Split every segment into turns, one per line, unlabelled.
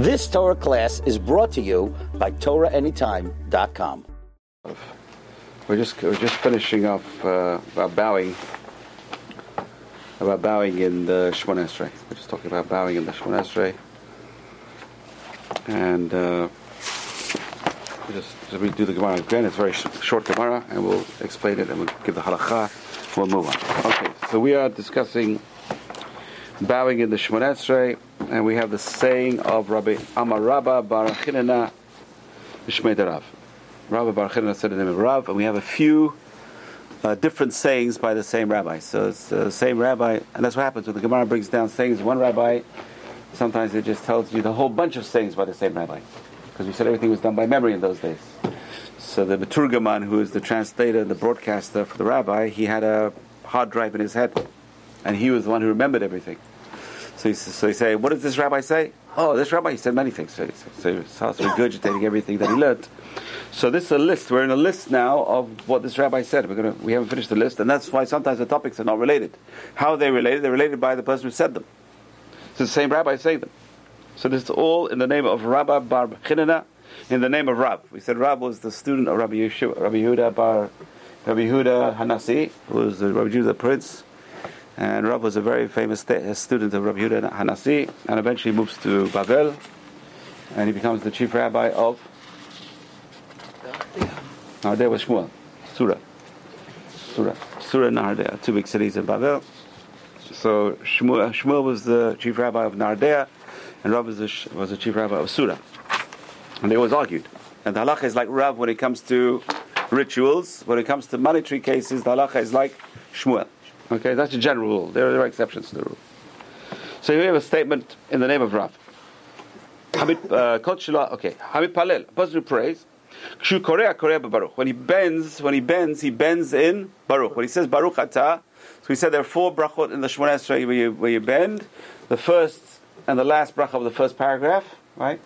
This Torah class is brought to you by TorahAnytime.com.
We're just we're just finishing off uh, about bowing about bowing in the Shemon Esrei. We're just talking about bowing in the Shemon Esrei, and uh, we just, just redo the Gemara again. It's very sh- short Gemara, and we'll explain it and we'll give the halacha. We'll move on. Okay, so we are discussing bowing in the Shemon Esrei, and we have the saying of Rabbi Amar Rabba Barachinana Shmei Rav. Rabbi Barachinana said the name of Rav, and we have a few uh, different sayings by the same rabbi. So it's the same rabbi, and that's what happens when the Gemara brings down sayings. One rabbi, sometimes it just tells you the whole bunch of sayings by the same rabbi, because we said everything was done by memory in those days. So the Maturgaman, who is the translator and the broadcaster for the rabbi, he had a hard drive in his head, and he was the one who remembered everything. So he, so he say, what does this rabbi say? Oh, this rabbi, he said many things. So, so starts regurgitating everything that he learned. So this is a list. We're in a list now of what this rabbi said. We're gonna, we haven't finished the list, and that's why sometimes the topics are not related. How are they related? They're related by the person who said them. So the same rabbi saying them. So this is all in the name of Rabbi Bar Chinana, in the name of Rab. We said Rab was the student of Rabbi Yeshua, Rabbi Yehuda Bar, Rabbi Yehuda Hanasi, who was the Rabbi Judah Prince. And Rab was a very famous sta- uh, student of Rabbi Yehuda Hanasi, and eventually moves to Babel, and he becomes the chief rabbi of Nardea was Shmuel, Sura. Sura. Sura Nardea, two big cities in Babel. So Shmuel, Shmuel was the chief rabbi of Nardea, and Rav was the, was the chief rabbi of Sura. And they always argued. And the halacha is like Rav when it comes to rituals. When it comes to monetary cases, the halacha is like Shmuel. Okay, that's a general rule. There are, exceptions to the rule. So here we have a statement in the name of Rav. Uh, okay, Hamid Palel, a person who prays. When he bends, when he bends, he bends in Baruch. When he says Baruch Atah, so we said there are four brachot in the Shemona Esrei where you, where you bend. The first and the last bracha of the first paragraph, right?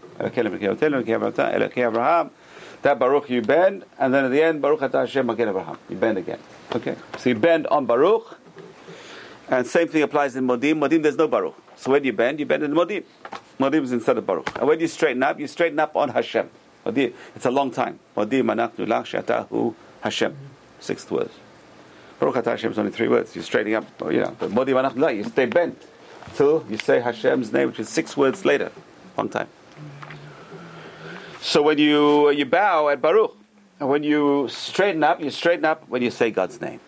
That Baruch you bend, and then at the end Baruch Atah Hashem Abraham. You bend again. Okay, so you bend on Baruch, and same thing applies in Modim. Modim there's no Baruch. So when you bend, you bend in Modim. Modim is instead of Baruch. And when you straighten up, you straighten up on Hashem. Modim, It's a long time. Modim, anachnu lach shatahu Hashem. Sixth words. Baruch Atah Hashem is only three words. You're straightening up, oh, you know. But Modi Manach you stay bent till you say Hashem's name, which is six words later. Long time. So when you you bow at Baruch, and when you straighten up, you straighten up when you say God's name.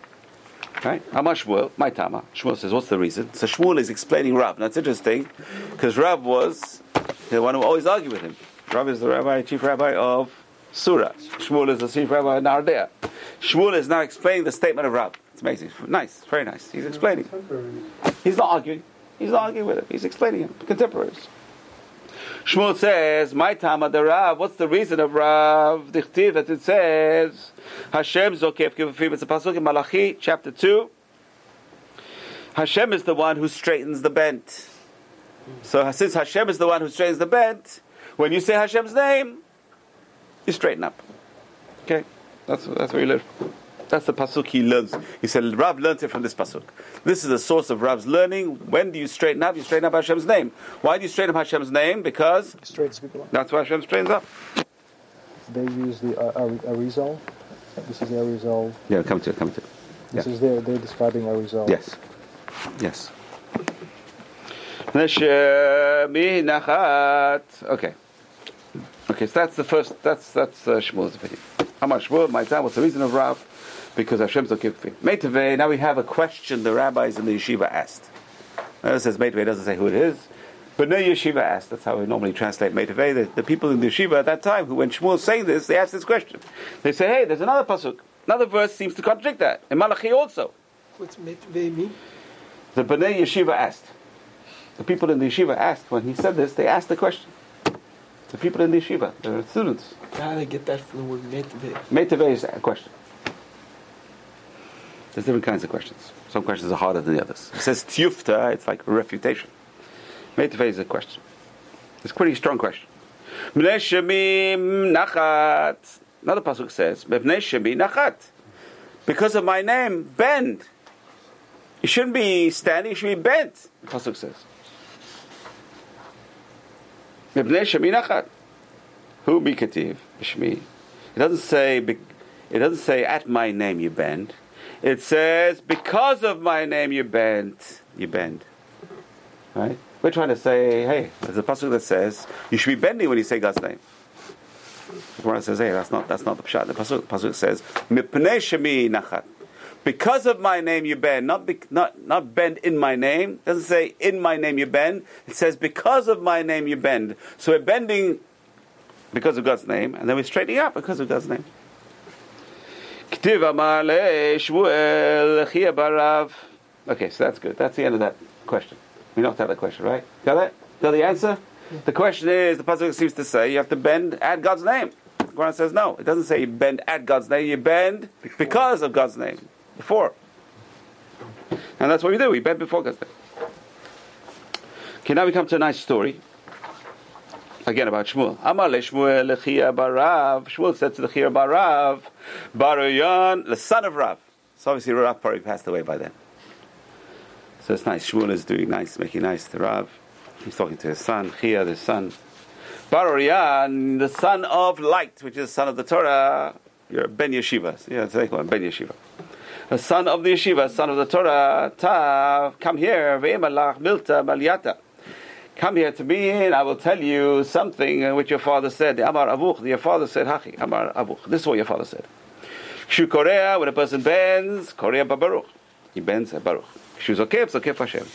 Right? Amar Shmuel, my Tama. Shmuel says, what's the reason? So Shmuel is explaining Rav. Now it's interesting, because Rav was the one who always argued with him. Rav is the rabbi, chief rabbi of Sura. Shmuel is the chief rabbi of Nardea. Shmuel is now explaining the statement of Rav. It's amazing. Nice. Very nice. He's explaining. He's not arguing. He's not arguing with him. He's explaining it. Contemporaries. Shmuel says, My Tama the Rav, what's the reason of Rav? Dichtiv that it says, Hashem Zokef Kivafim. It's a pasuk in Malachi, chapter 2. Hashem is the one who straightens the bent. So since Hashem is the one who straightens the bent, when you say Hashem's name, you straighten up. Okay? That's, that's where you live. That's the pasuk he learns. He said, Rav learns it from this pasuk. This is the source of Rav's learning. When do you straighten up? You straighten up Hashem's name. Why do you straighten up Hashem's name? Because
straightens people up.
That's why Hashem straightens up.
They use the uh, Arizal. This is the Arizal.
Yeah, come to it, come to it.
This
yeah.
is their, they're describing Arizal.
Yes. Yes. Okay. Okay, so that's the first, that's, that's uh, Shmuel's opinion. How much Shmuel, my time, what's the reason of Rav? Because Hashem's with Meitaveh, now we have a question the rabbis in the yeshiva asked. Now it says Meitaveh, doesn't say who it is. But no yeshiva asked. That's how we normally translate Meitaveh. The, the people in the yeshiva at that time, who when Shmuel saying this, they asked this question. They say, hey, there's another pasuk. Another verse seems to contradict that. In Malachi also.
What's Meitaveh mean?
The Bnei Yeshiva asked. The people in the yeshiva asked, when he said this, they asked the question. The people in the yeshiva, the students.
How do they get that from the word Meitaveh?
Meitaveh is a question. There's different kinds of questions. Some questions are harder than the others. It says tiyufta, it's like refutation. Meitaveh is a question. It's a pretty strong question. nachat. Another pasuk says, nachat. Because of my name, bend. You shouldn't be standing, you should be bent, the pasuk says. Mibnei Shemi Nachat. Who Mikativ? Shmi. It doesn't say, it doesn't say, at my name you bend. It says, because of my name you bend, you bend. Right? We're trying to say, hey, there's a passage that says, you should be bending when you say God's name. The Quran says, hey, that's not, that's not the pshat. The pasuk, pasuk says, Mipnei Shemi Nachat. Because of my name you bend, not, be, not, not bend in my name. It doesn't say in my name you bend. It says because of my name you bend. So we're bending because of God's name, and then we're straightening up because of God's name. Okay, so that's good. That's the end of that question. We knocked out that question, right? Got that? Got the answer? The question is, the pasuk seems to say you have to bend at God's name. The Quran says no. It doesn't say you bend at God's name. You bend because of God's name. Before. And that's what we do. We bend before God's name. Okay, now we come to a nice story. Again about Shmuel. Amar le Shmuel lechia barav. Shmuel said to the Chia barav, Baruyan, the son of Rav. So obviously Rav probably passed away by then. So it's nice. Shmuel is doing nice, making nice to Rav. He's talking to his son, Chia, the son. Baruyan, the son of light, which is the son of the Torah. You're Ben Yeshiva. Yeah, it's like one, Ben Yeshiva. The son of the yeshiva, son of the Torah. Ta, come here. Ve'emalach milta maliata. Come here to me, and I will tell you something which your father said. Amar avuch. Your father said, Hachi. Amar avuch. This is what your father said. Shu korea, when a person bends, korea baruch. He bends a baruch. Shu zokef, zokef Hashem.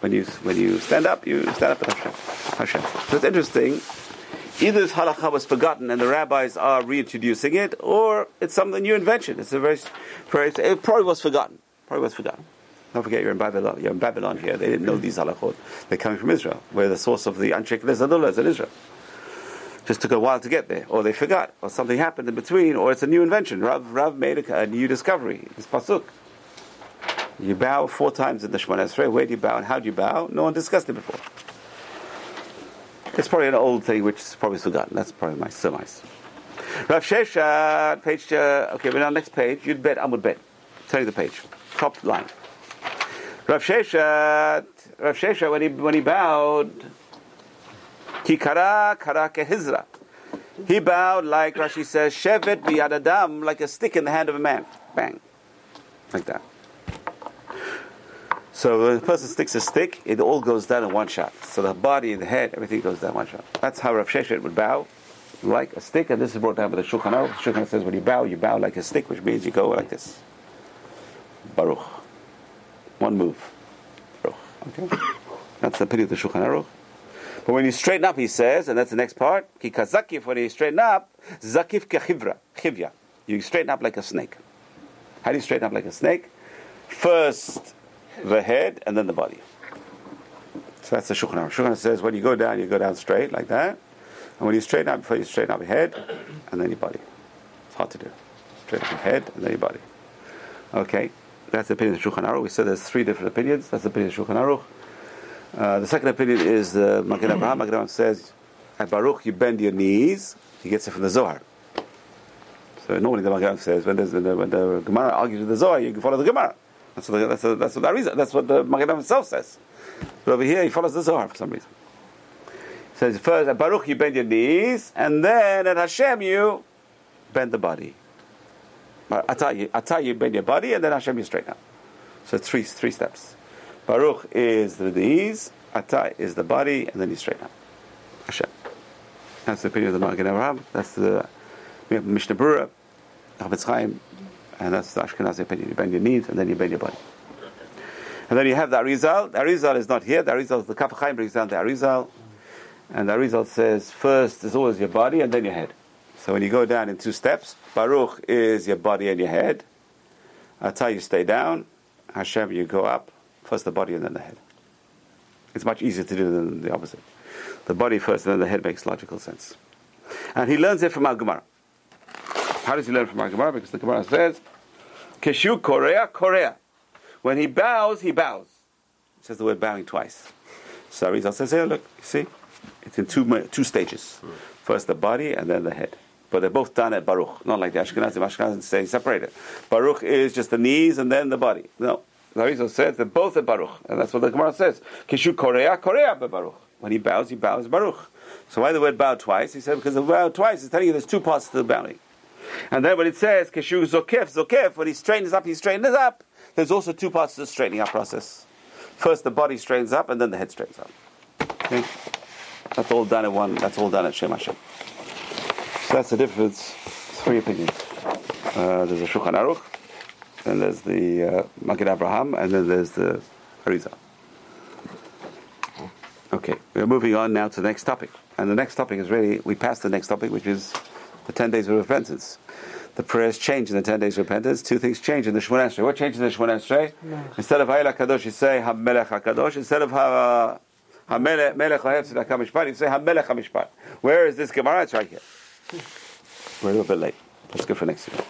When you when you stand up, you stand up at Hashem. Hashem. So it's interesting. Either this halakha was forgotten and the rabbis are reintroducing it, or it's some new invention. It's a very, very it probably was forgotten. Probably was forgotten. Don't forget you're in Babylon. You're in Babylon here. They didn't know these halakhot. They're coming from Israel, where the source of the unchecked Zadullah is in Israel. Just took a while to get there, or they forgot, or something happened in between, or it's a new invention. Rav, Rav made a, a new discovery. It's pasuk. You bow four times in the Shemona Esrei. Where do you bow and how do you bow? No one discussed it before. It's probably an old thing which is probably forgotten. That's probably my surmise. Rav Sheshet, page, uh, okay, we're on next page. You'd bet, Amud bet. Tell you the page. Top line. Rav Sheshet, Rav Sheshet, when he, when he bowed, Ki kara kara kehizra. He bowed like Rashi says, Shevet biyadadam, like a stick in the hand of a man. Bang. Like that. So when a person sticks a stick, it all goes down in one shot. So the body, and the head, everything goes down in one shot. That's how Rav Sheshet would bow, like a stick, and this is brought down by the Shulchan Aruch. Shulchan says when you bow, you bow like a stick, which means you go like this. Baruch. One move. Okay? That's the opinion of the Shulchan Aruch. But when you straighten up, he says, and that's the next part, ki kazakif, when you straighten up, zakif kechivra, chivya. You straighten up like a snake. How do you straighten up like a snake? First, the head and then the body. So that's the Shulchan Aruch. Shulchan says when you go down, you go down straight like that, and when you straighten up, before you straighten up your head and then your body. It's hard to do. Straighten up your head and then your body. Okay, that's the opinion of Shulchan Aruch. We said there's three different opinions. That's the opinion of Shulchan Aruch. Uh, the second opinion is uh, Magen Abraham. Magen Abraham says at Baruch you bend your knees. He gets it from the Zohar. So normally the Magen Abraham says when, the, when the Gemara argues with the Zohar, you can follow the Gemara. That's what the, that's, the, that's what the reason. That's what the Magen himself says. But over here, he follows the Zohar for some reason. He says first at Baruch you bend your knees, and then at Hashem you bend the body. Atah you, bend your body, and then Hashem you straighten up. So three three steps. Baruch is the knees, Atah is the body, and then you straighten up. Hashem. That's the opinion of the Magen Abraham. That's the we have Mishnah Berurah, Chafetz Chaim, and that's the Ashkenazi opinion. You bend your knees and then you bend your body. And then you have the Arizal. The Arizal is not here. The Arizal, the Kaf Chaim brings down the Arizal. And the Arizal says, first is always your body and then your head. So when you go down in two steps, Baruch is your body and your head. Atah you stay down. Hashem you go up. First the body and then the head. It's much easier to do than the opposite. The body first and then the head makes logical sense. And he learns it from our Gemara. How does he learn from our Gemara? Because the Gemara says, Keshu Korea, Korea. When he bows, he bows. It says the word bowing twice. So Rizal says, here, look, see? It's in two, two stages. Hmm. First the body and then the head. But they're both done at Baruch. Not like the Ashkenazim. Ashkenazim say separated. Baruch is just the knees and then the body. No. The Rizal says they're both at Baruch. And that's what the Gemara says. Keshu Korea, Korea Baruch. When he bows, he bows Baruch. So why the word bow twice? He said because the bow twice is telling you there's two parts to the bowing. And then when it says Keshu Zokef, Zokef, when he straightens up, he straightens up. There's also two parts to the straightening up process. First the body straightens up and then the head straightens up. Okay? That's all done at one that's all done at Shem Hashem. That's the difference. Three opinions. Uh, there's a Shulchan Aruch, and there's the uh, Magen Abraham, and then there's the Harizah. Okay, we're moving on now to the next topic. And the next topic is really, we passed the next topic, which is the 10 days of repentance. The prayers change in the 10 days of repentance. Two things change in the Shemon Esrei. What changes in the Shemon Esrei? Instead of Hayel HaKadosh, you say HaMelech HaKadosh. Instead of Ha- HaMelech Melech HaHev Tzedakah Mishpat, you say HaMelech HaMishpat. Where is this Gemara? It's right here. We're a little bit late. Let's go for next year.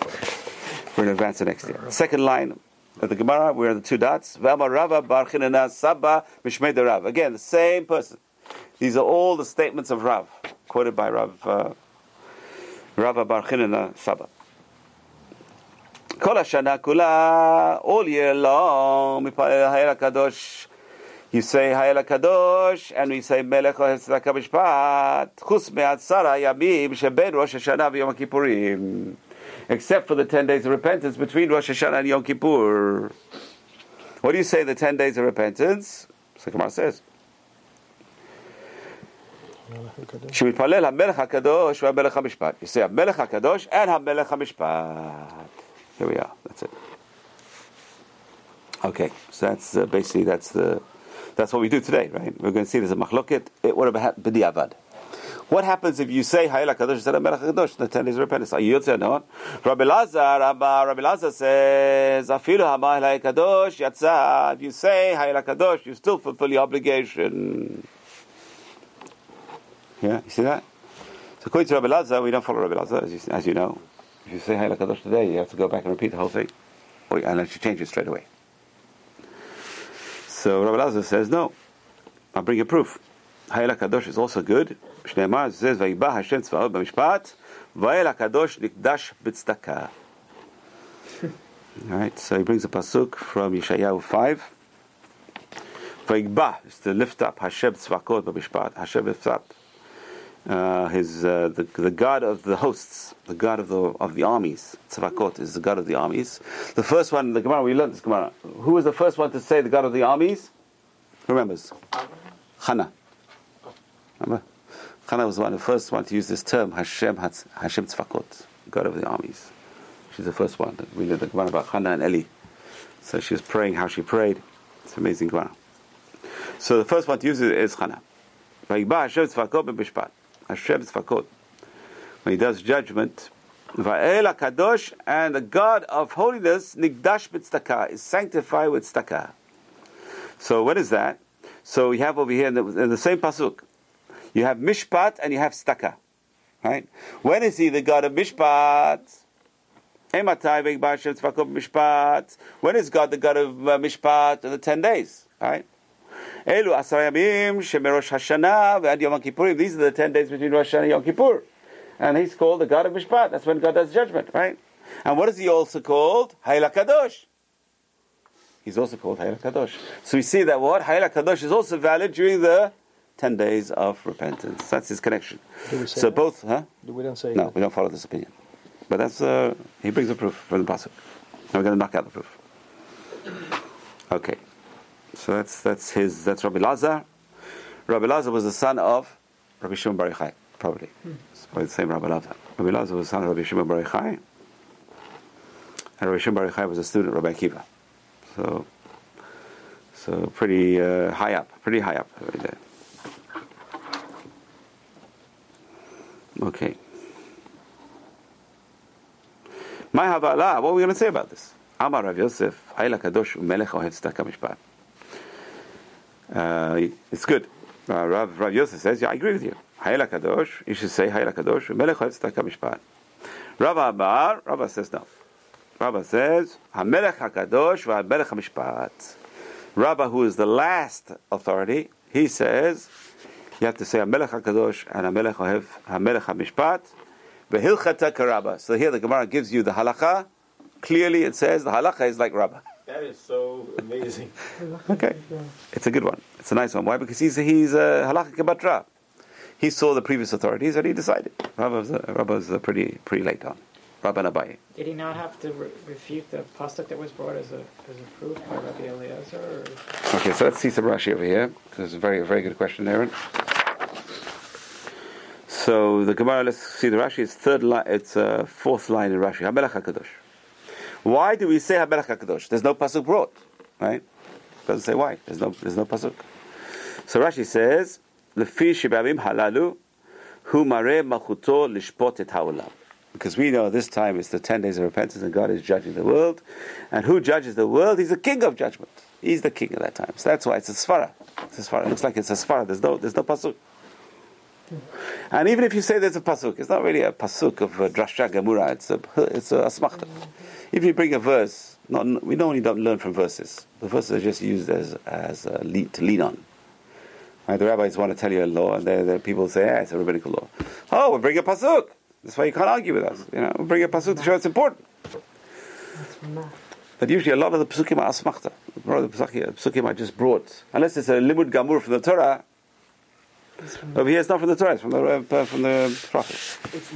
We're in advance of next year. Second line of the Gemara, we're in the two dots. Again, the same person. These are all the statements of Rav, quoted by Rav uh, Rava Bar Saba. Kol Kula, all year long, Mipalel HaEl HaKadosh, you say האל הקדוש, and we say מלך אוהב צדקה משפט, חוץ מעשרה הימים שבין ראש השנה ויום הכיפורים. Except for the 10 days of repentance between Rosh Hashanah and Yom Kippur. What do you say the 10 days of repentance? So Gemara says, שמתפלל המלך הקדוש והמלך המשפט. You say המלך הקדוש and המלך המשפט. Here we are. That's it. Okay, so that's uh, basically that's the that's what we do today, right? We're going to see there's a machloket. It would have b'diavad. What happens if you say Hayel Hakadosh instead of Melech Hakadosh? The ten of repentance. Are you Yotzei no? Rabbi Lazar, Rabbi, Lazar says, Afilu Hamayel Hakadosh Yatsa. If you say Hayel Hakadosh, you still fulfill your obligation. Yeah, you see that? So according to Rabbi Lazar, we don't follow Rabbi Lazar, as you, as you know. If you say Hayel Hakadosh today, you have to go back and repeat the whole thing, or, unless you change it straight away. So Rabbi Lazar says, no, I'll bring you proof. Hayel HaKadosh is also good. Says, Vayibah Hashem tzvaot b'mishpat, HaKadosh nikdash. All right, so he brings a pasuk from Yeshayahu 5. Vayibah is to lift up Hashem tzva'ot, b'mishpat. Hashem lifts up uh, his uh, the, the God of the hosts, the God of the of the armies. Tzvakot is the God of the armies. The first one, the Gemara we learned this Gemara. Who was the first one to say the God of the armies? Who remembers? Hannah. Remember? Hannah was one of the first one to use this term, Hashem Hashem Tzvakot, God of the armies. She's the first one. We learned the Gemara about Hannah and Eli. So she was praying how she prayed. It's amazing Gemara. So the first one to use it is Hannah. Hashem Tzvakot. When he does judgment, Va'el HaKadosh, and the God of holiness, Nigdash B'tztaka, is sanctified with staka. So what is that? So you have over here in the, in the same pasuk, you have Mishpat and you have staka, Right? When is he the God of Mishpat? When is God the God of uh, Mishpat? In the 10 days. Right? Elu Asar Shemerosh hashana Ve'ad Yom These are the 10 days between Rosh Hashanah and Yom Kippur. And he's called the God of Mishpat. That's when God does judgment, right? And what is he also called? Hayla Kadosh. He's also called Hayla Kadosh. So we see that what? Hayla Kadosh is also valid during the 10 days of repentance. That's his connection. So
that?
both, huh?
We don't say
No,
that.
we don't follow this opinion. But that's, uh, he brings a proof from the Pasuk. Now we're going to knock out the proof. Okay. So that's, that's his, that's Rabbi Lazar. Rabbi Lazar was the son of Rabbi Shimon Bar Yochai, probably. It's probably the same Rabbi Lazar. Rabbi Lazar was the son of Rabbi Shimon Bar Yochai. And Rabbi Shimon Bar Yochai was a student of Rabbi Akiva. So, so pretty uh, high up, pretty high up right there. Okay. My Havala, what are we going to say about this? Amar Rav Yosef, Hayla Kadosh Umelech Ohev Tzedakah Mishpat. Uh, it's good. Uh, Rav, Rav Yosef says, yeah, I agree with you. Hayla Kadosh, you should say Hayla Kadosh Tzedakah Mishpat. Rav Amar, Rav says no. Rav says, Hamelech HaKadosh v'Hamelech HaMishpat. Rabbah, who is the last authority, he says, you have to say Hamelech HaKadosh and Hamelech Ohev, Hamelech HaMishpat, v'Hilchata Karabba. So here the Gemara gives you the halacha. Clearly it says the halacha is like Rabbah.
That is so amazing.
Okay, it's a good one. It's a nice one. Why? Because he's he's a halakha batra. He saw the previous authorities and he decided. Rabbi was, uh, Rabbi was uh, pretty pretty late on. Rabbi Nabai.
Did he not have to re- refute the pasuk that was brought as a as a proof by Rabbi Eliezer? Or?
Okay, so let's see some Rashi over here. This is a very very good question, Aaron. So the Gemara, let's see the Rashi. It's third line. It's uh, fourth line in Rashi. Hamelach Hakadosh. Why do we say Hamelach Hakadosh? There's no pasuk brought, right? Doesn't say why. There's no there's no pasuk. So Rashi says, "Lefi shibavim halalu, hu mare malchuto lishpot et haolam." Because we know this time it's the ten days of repentance and God is judging the world, and who judges the world? He's the king of judgment. He's the king at that time. So that's why it's a svara. It's a svara. It looks like it's a svara. There's no there's no pasuk. And even if you say there's a pasuk, it's not really a pasuk of uh, drasha gemura. It's a it's a asmachta. If you bring a verse, not, we normally don't learn from verses. The verses are just used as as uh, lead, to lean on. Right? The rabbis want to tell you a law, and the people say, "Yeah, it's a rabbinical law." Oh, we bring a pasuk. That's why you can't argue with us. You know, we bring a pasuk to show it's important. But usually, a lot of the pasukim are asmachta. A lot of the pasukim, are just brought, unless it's a limud gamur from the Torah. Over here, it's not from the Torah; it's from the uh, from the prophets.
It's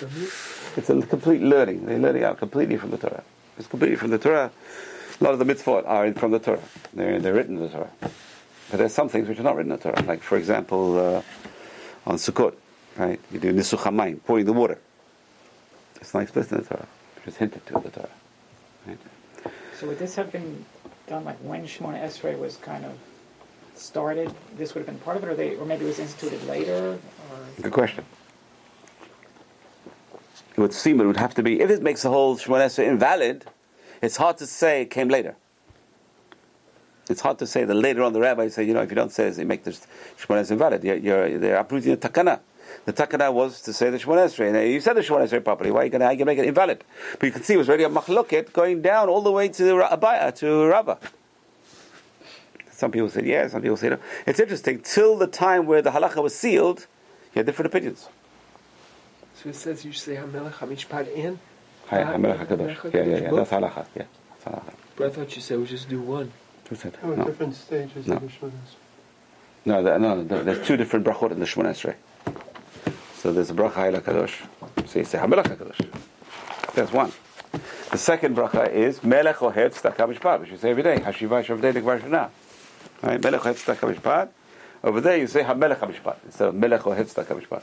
the meat,
It's a complete learning. They're learning out completely from the Torah. It's completely from the Torah. A lot of the mitzvot are from the Torah. They're, they're written in the Torah. But there's some things which are not written in the Torah. Like, for example, uh, on Sukkot, right? You do nisuch hamayim, pouring the water. It's not explicit in the Torah. It's just hinted to in the Torah. Right?
So would this have been done like when Shemona Esrei was kind of started? This would have been part of it, or they, or maybe it was instituted later, or
Good question. It would seem it would have to be, if it makes the whole Shemon Esrei invalid, it's hard to say it came later. It's hard to say that later on the rabbi said, you know, if you don't say this, you make this Shemon Esrei invalid. You're, you're, they're uprooting the takana. The takana was to say the Shemon Esrei. You said the Shemon Esrei properly. Why are you going to make it invalid? But you can see it was already a machloket going down all the way to the Abaya, to Rabbah. Some people said yes, some people said no. It's interesting. Till the time where the halacha was sealed, you had different opinions.
So it says you say Hamelech Hamishpat in.
Hi,
Ah,
Hamelech
yeah,
HaKadosh. Yeah, yeah, yeah. That's halacha. Yeah, that's halacha.
But I thought you said we just do one.
Who said?
There were
No,
different stages
No.
of the Shmonas.
no, there- no, no, There's two different brachot in the Shemon Esrei. So there's a bracha Hayla Kadosh. So you say Hamelech HaKadosh. There's one. The second bracha is Melech Ohev Tzedakah Mishpat, which you say every day. Hashiva Shavdei Dekvar Shana. Right? Melech Ohev Tzedakah Mishpat. Over there you say Hamelech HaMishpat instead of Melech Ohev Tzedakah Mishpat.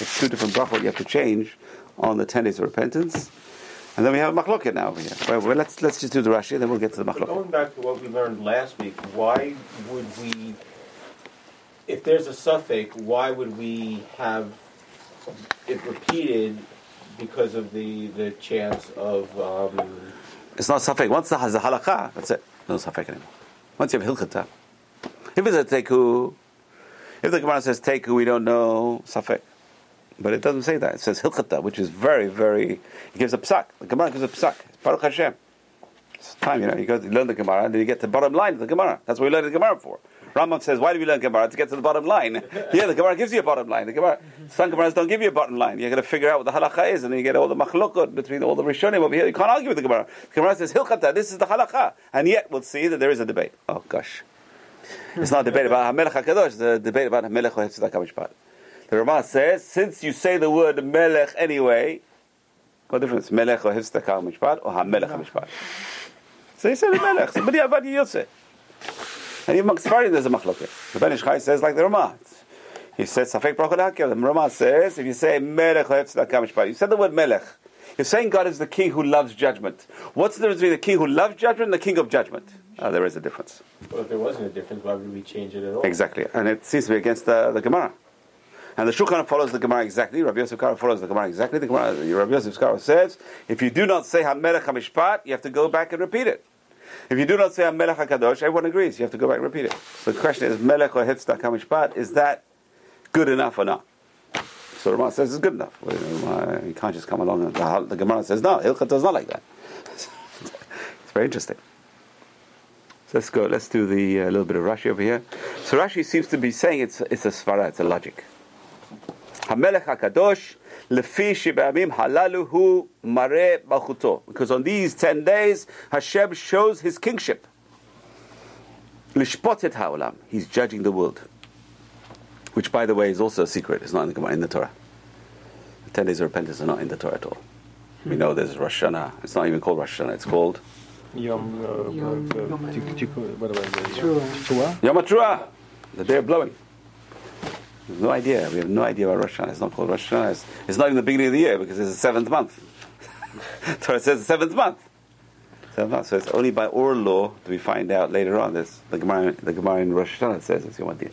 It's two different brachot you have to change on the ten days of repentance. And then we have a machloket now over here. Well, well, let's, let's just do the Rashi, then we'll get to the machloket.
Going back to what we learned last week, why would we, if there's a suffix, why would we have it repeated because of the, the chance of, um,
It's not safek. Once the halakha, that's it. No safek anymore. Once you have hilchata. If it's a teku, if the Gemara says teku, we don't know safek. But it doesn't say that. It says hilchata, which is very, very. It gives a psak. The Gemara gives a psak. Baruch Hashem. It's time, you know. You go you learn the Gemara, and then you get the bottom line of the Gemara. That's what we learn the Gemara for. Rambam says, "Why do we learn Gemara to get to the bottom line?" yeah, the Gemara gives you a bottom line. The Gemara, mm-hmm. some Gemaras don't give you a bottom line. You got to figure out what the halacha is, and then you get all the machlokot between all the Rishonim over here. You can't argue with the Gemara. The Gemara says hilchata. This is the halacha, and yet we'll see that there is a debate. Oh gosh, it's not a debate about Hamelech Hakadosh. It's a debate about Hamelech Mishpat. The Ramah says, since you say the word Melech anyway, what difference? Melech Ohev Tzedakah Mishpat or Hamelech Mishpat? So he said Melech. Somebody about Yosef. And even amongst Sfarim there's a machloket. The Ben Ish Chai says like the Ramah. He says Safek Brachot Hakel. The Ramah says if you say Melech Ohev Tzedakah Mishpat, you said the word Melech. You're saying God is the king who loves judgment. What's the difference between the king who loves judgment and the king of judgment? Oh, there is a difference.
well, if there wasn't a difference, why would we change it at all?
Exactly. And it seems to be against the, the Gemara. And the Shulchan follows the Gemara exactly. Rabbi Yosef Karo follows the Gemara exactly. The Gemara, Rabbi Yosef Karo says, if you do not say HaMelech HaMishpat, you have to go back and repeat it. If you do not say HaMelech HaKadosh, everyone agrees. You have to go back and repeat it. So the question is, Melech or Hitzdak HaMishpat, is that good enough or not? So Gemara says it's good enough. Well, you know, uh, You can't just come along and the, the Gemara says, no, Hilchot does not like that. it's very interesting. So let's go. Let's do the uh, little bit of Rashi over here. So Rashi seems to be saying it's it's a svara, it's a logic. Hamelech Hakadosh Lefi sheba'amim halalu hu mare malchuto. Because on these ten days, Hashem shows His kingship. Lishpotet ha'olam. He's judging the world. Which, by the way, is also a secret. It's not in the, Gemara- in the Torah. The ten days of repentance are not in the Torah at all. We know there's Rosh Hashanah. It's not even called Rosh Hashanah. It's called
Yom, uh,
Yom-
uh,
Yom-
Tik- Tik- whatever it is.
True.
Teruah?
Yom HaTruah, the day of blowing. We have no idea. We have no idea about Rosh Hashanah. It's not called Rosh Hashanah. It's, it's not even the beginning of the year because it's the seventh month. Torah says the seventh month. Seventh month. So it's only by oral law do we find out later on this. The Gemara, the Gemara in Rosh Hashanah says it's Yom HaDin.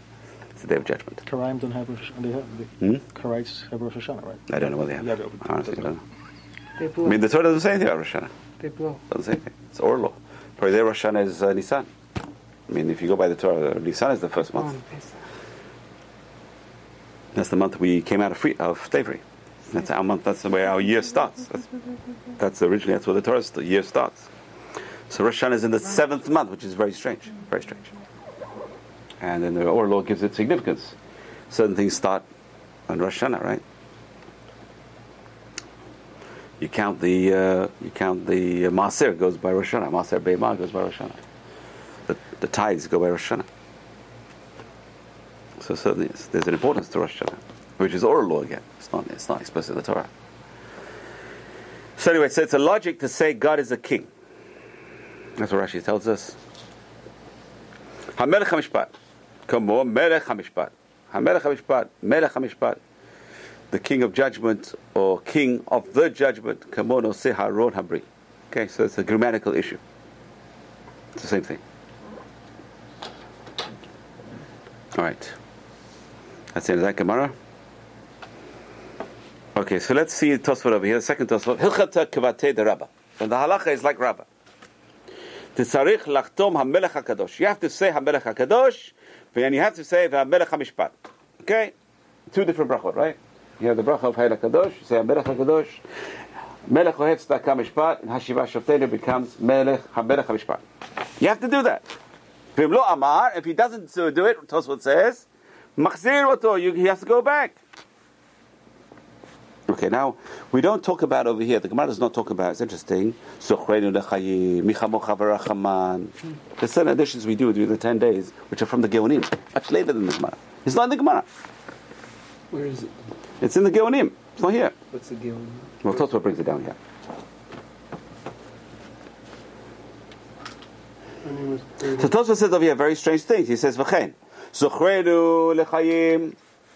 It's the day of judgment.
Karaim don't have Rosh They have, the
Hmm?
Karaites have Rosh Hashanah, right?
I don't know what they have.
Yeah, but-
Honestly, I don't know.
They
I mean, the Torah doesn't say anything about Rosh Hashanah.
they blow.
Doesn't say anything. It's oral law. Probably their Rosh Hashanah is uh, Nisan. I mean, if you go by the Torah, Nisan is the first month.
On Pesach.
That's the month we came out of free of slavery. That's our month. That's the way our year starts. That's, that's originally that's where the Torah the year starts. So Rosh Hashanah is in the seventh month, which is very strange, very strange. And then the oral law gives it significance. Certain things start on Rosh Hashanah, right? You count the uh, you count the uh, Maaser goes by Rosh Hashanah. Maaser Beimah goes by Rosh Hashanah. The, the tithes go by Rosh Hashanah. So certainly there's an importance to Rosh Hashanah, which is oral law again. It's not, it's not explicit in the Torah. So anyway, so it's a logic to say God is a king. That's what Rashi tells us. HaMelech HaMishpat. Come on, Melech HaMishpat. HaMelech HaMishpat. Melech HaMishpat. The king of judgment or king of the judgment. Come on, Oseh Haron Habri. Okay, so it's a grammatical issue. It's the same thing. All right. That's of that Gemara. Okay, so let's see Tosfot over here. Second Tosfot. Hilchata kavate de Rabba. And the halacha is like Rabba. Tzarich lachtom hamelech hakadosh. You have to say hamelech hakadosh, and you have to say hamelech hamishpat. Okay, two different brachot, right? You have the bracha of Hayel Kadosh. You say hamelech hakadosh. Melech ohev tzedakah mishpat, and hashiva shoftenu becomes melech hamelech hamishpat. You have to do that. If he doesn't do it, Tosfot says, machzir oto, you- he has to go back. Okay, now we don't talk about over here. The Gemara does not talk about. It's interesting. Sochreinu lechayim, michamocha v'rachaman. There's certain additions we do during the ten days, which are from the Geonim, much later than the Gemara. It's not in the Gemara.
Where is it?
It's in the Geonim. It's not here.
What's the deal?
Well, Tosfot brings it down here. So Tosfot says over here very strange things. He says, "V'chein zochreinu lechayim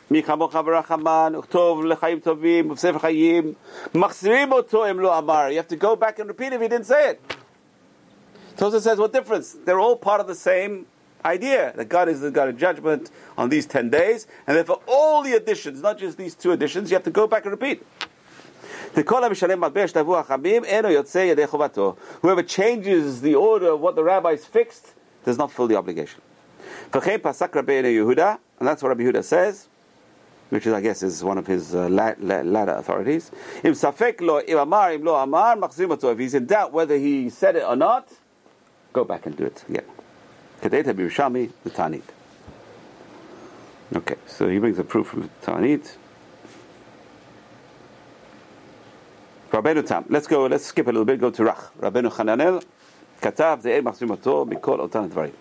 michamocha v'rachaman uchtov lechayim tovim u'sefer chayim machzirim oto em lo amar." You have to go back and repeat if he didn't say it. Tosfot says, "What difference? They're all part of the same." Idea that God is the God of judgment on these ten days, and therefore all the additions, not just these two additions, you have to go back and repeat. Whoever changes the order of what the rabbis fixed does not fulfill the obligation. V'chein pasak Rabbeinu Yehuda, and that's what Rabbi Yehuda says, which is, I guess, is one of his uh, la- la- ladder authorities. Im safek lo im amar im lo amar machzim. If he's in doubt whether he said it or not, go back and do it again. Kedei Rabbi Yerushalmi, the Tanit. Okay, so he brings a proof from Tanit. Rabbeinu Tam. Let's go, let's skip a little bit, go to Rach. Rabbeinu Chananel, Katav, Ze'er Machzim Oto, Mikol Otan Dvarim.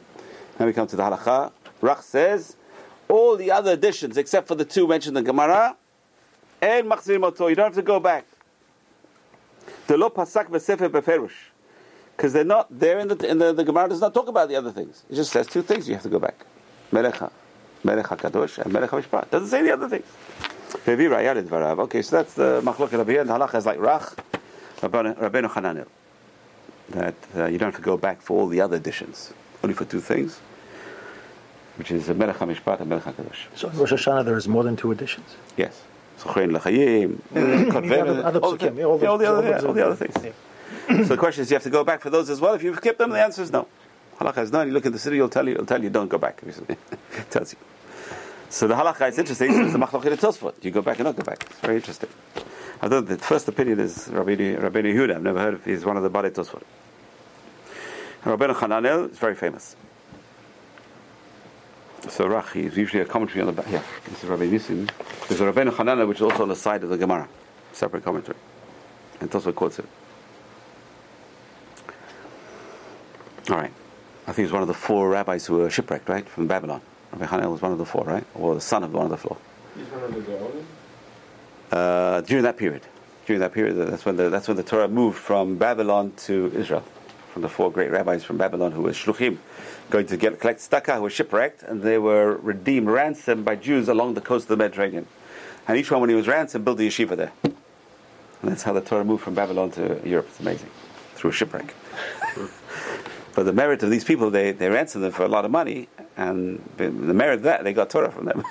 Then we come to the halacha. Rach says, all the other additions, except for the two mentioned in Gemara, and Machzim Oto, you don't have to go back. The lo pasak v'sefer beferush. Because they're not there in the, in the, the Gemara does not talk about the other things. It just says two things you have to go back. Melecha, Melech HaKadosh, and Melech HaMishpat. Doesn't say the other things. Okay, so that's the over here. And halacha is like Rach, Rabbeinu Rabbeinu Hananel. That uh, you don't have to go back for all the other additions, only for two things, which is a Melech HaMishpat and Melech HaKadosh.
So in Rosh Hashanah there is more than two additions.
Yes. Sochein L'chayim, all the
psukim, yeah, all the-
yeah, all the other
the-
yeah, things. So the question is, you have to go back for those as well. If you've skipped them, the answer is no. Halacha is no. You look at the city, it'll tell you, it'll tell you, don't go back. it tells you. So the halacha is interesting. It's the machlokhet Tosfot. You go back and not go back. It's very interesting. I Although the first opinion is Rabbeinu Rabbeinu Yehuda. I've never heard of. He's one of the Balei Tosfot. Rabbeinu Hananel is very famous. So Rachi is usually a commentary on the back. Yeah, this is Rabbi Nisim. There's a Rabbeinu Hananel which is also on the side of the Gemara. separate commentary. And Tosfot quotes it. All right. I think he's one of the four rabbis who were shipwrecked, right, from Babylon. Rabbi Hanel was one of the four, right? Or the son of one of the four.
He's one of the?
Uh, during that period. During that period, that's when the, that's when the Torah moved from Babylon to Israel. From the four great rabbis from Babylon who were shluchim, going to get collect tzedakah, who were shipwrecked, and they were redeemed, ransomed by Jews along the coast of the Mediterranean. And each one, when he was ransomed, built a yeshiva there. And that's how the Torah moved from Babylon to Europe. It's amazing. Through a shipwreck. but the merit of these people, they, they ransomed them for a lot of money, and the merit of that, they got Torah from them.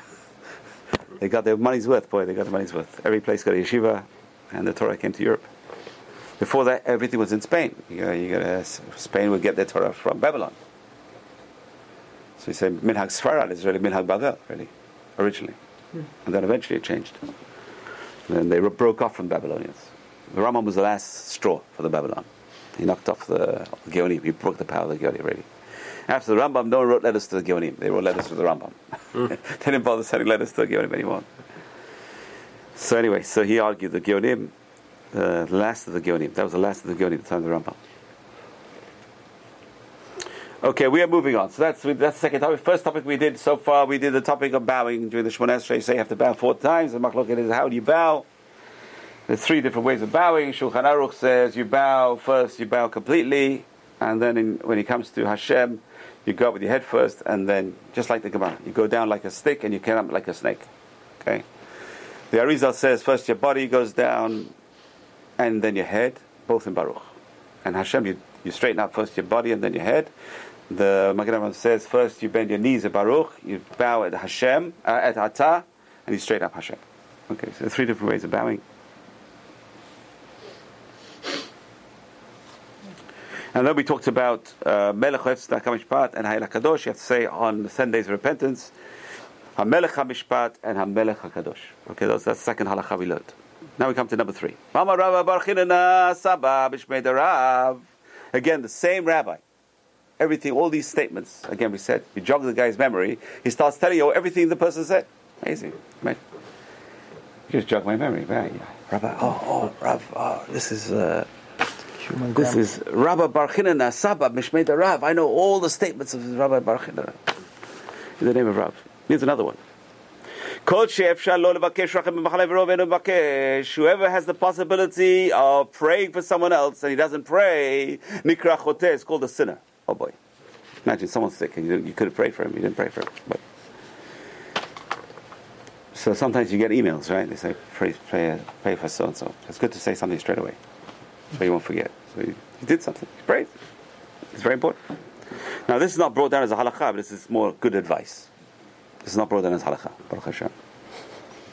they got their money's worth, boy, they got their money's worth. Every place got a yeshiva, and the Torah came to Europe. Before that, everything was in Spain. You got, you got, uh, Spain would get their Torah from Babylon. So you say Minhag Sfarad is really Minhag Babel, really, originally. And then eventually it changed. And then they ro- broke off from Babylonians. The Rambam was the last straw for the Babylon. He knocked off the, the Geonim. He broke the power of the Geonim already. After the Rambam, no one wrote letters to the Geonim. They wrote letters to the Rambam. they didn't bother sending letters to the Geonim anymore. So anyway, so he argued the Geonim, the last of the Geonim. That was the last of the Geonim the time of the Rambam. Okay, we are moving on. So that's that's the second topic. First topic we did so far, we did the topic of bowing during the Shemon Esrei. You say you have to bow four times. The Machlok is how do you bow? There's three different ways of bowing. Shulchan Aruch says you bow first, you bow completely, and then in, when it comes to Hashem, you go up with your head first, and then just like the Gemara, you go down like a stick and you come up like a snake. Okay. The Arizal says first your body goes down, and then your head, both in Baruch. And Hashem, you, you straighten up first your body and then your head. The Magen says first you bend your knees at Baruch, you bow at Hashem, uh, at Atah, and you straighten up Hashem. Okay, so three different ways of bowing. And then we talked about uh, Melech Haftzah Kamishpat and Hayel Kadosh. You have to say on the ten days of repentance, HaMelech HaMishpat and HaMelech HaKadosh. Okay, that's the second halacha we learned. Now we come to number three. Mama Rava Bar Chinana Saba Bishmei Rav. Again, the same rabbi. Everything, all these statements. Again, we said, we jog the guy's memory. He starts telling you everything the person said. Amazing. Right? You just jog my memory. Right? Yeah. Rabbi, oh, oh, Rav, oh, this is... Uh,
Human
this
grammar.
is Rabbi Bar Chinana Saba Mishmei Rav. I know all the statements of Rabbi Bar Chinana. In the name of Rav. Here's another one. Whoever has the possibility of praying for someone else and he doesn't pray, Nikra Choteh is called a sinner. Oh boy. Imagine someone's sick and you, you could have prayed for him, you didn't pray for him. But so sometimes you get emails, right? They say, pray, pray, pray for so and so. It's good to say something straight away so you won't forget. So you, you did something, you prayed. It's very important. Now, this is not brought down as a halakha, but this is more good advice. This is not brought down as halakha. Baruch Hashem.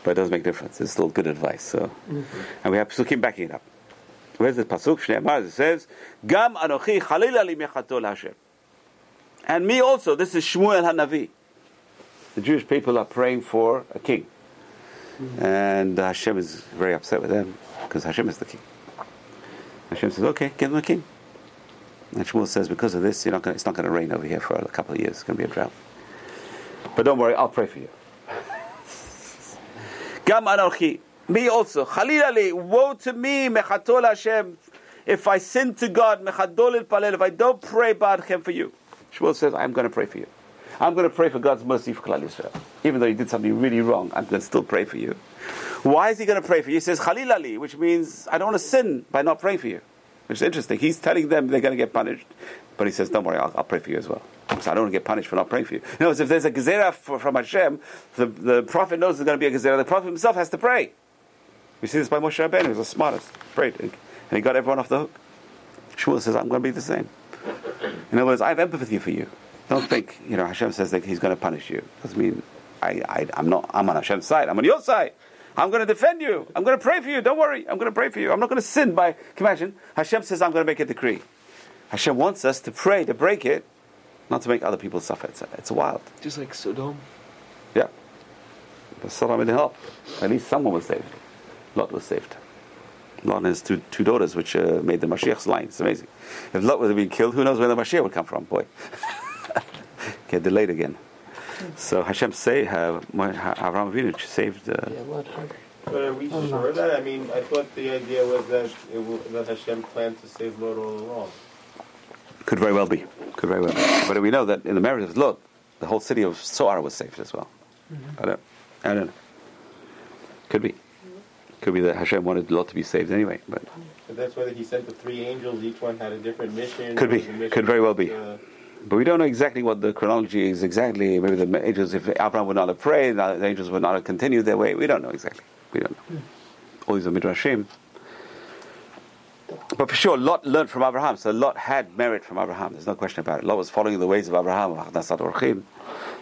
But it does make a difference. It's still good advice. So, mm-hmm. and we have psukim backing it up. Where's the pasuk? Shnei Amar, it says, "Gam anochi chalila li mechato Hashem." And me also. This is Shmuel Hanavi. The Jewish people are praying for a king, mm-hmm. and Hashem is very upset with them because Hashem is the king. Hashem says, "Okay, give them a king." And Shmuel says, "Because of this, you're not gonna, it's not going to rain over here for a couple of years. It's going to be a drought." But don't worry, I'll pray for you. Gam anochi, me also. Chalila li, woe to me, mechatol Hashem, if I sin to God, mechadol palel, if I don't pray Ba'adchem for you. Shmuel says, I'm going to pray for you. I'm going to pray for God's mercy for Klal Yisrael. Even though you did something really wrong, I'm going to still pray for you. Why is he going to pray for you? He says, Chalila li, which means I don't want to sin by not praying for you. Which is interesting. He's telling them they're going to get punished. But he says, don't worry, I'll, I'll pray for you as well. So I don't want to get punished for not praying for you. Words, if there's a gezerah from Hashem, the, the prophet knows there's going to be a gezerah. The prophet himself has to pray. We see this by Moshe Rabbeinu. Was the smartest. Prayed. And he got everyone off the hook. Shmuel says, I'm going to be the same. In other words, I have empathy for you. Don't think, you know, Hashem says that he's going to punish you. Doesn't mean I, I, I'm not, I'm on Hashem's side. I'm on your side. I'm going to defend you. I'm going to pray for you. Don't worry. I'm going to pray for you. I'm not going to sin by, can you imagine? Hashem says I'm going to make a decree. Hashem wants us to pray to break it, not to make other people suffer. It's, it's wild.
Just like Sodom.
Yeah. But Sodom didn't help. At least someone was saved. Lot was saved. Lot and his two, two daughters, which uh, made the Mashiach's line. It's amazing. If Lot would have been killed, who knows where the Mashiach would come from? Boy. Get delayed again. So Hashem say, uh, Avraham Avinu saved. Uh,
Yeah, what?
But are we sure of that? I mean, I thought the idea was that it will, that Hashem planned to save Lot all along.
Could very well be. Could very well be. But we know that in the marriage of Lot, the whole city of Zoar was saved as well. I don't. I don't know. Could be. Could be that Hashem wanted Lot to be saved anyway, but
But that's whether he sent the three angels, each one had a different mission.
Could be.
mission
Could very well
was,
be.
uh,
but we don't know exactly what the chronology is exactly. Maybe the angels, if Abraham would not have prayed, uh, the angels would not have continued their way. We don't know exactly. We don't know. Hmm. All these are midrashim. But for sure, Lot learned from Abraham. So Lot had merit from Abraham. There's no question about it. Lot was following the ways of Abraham.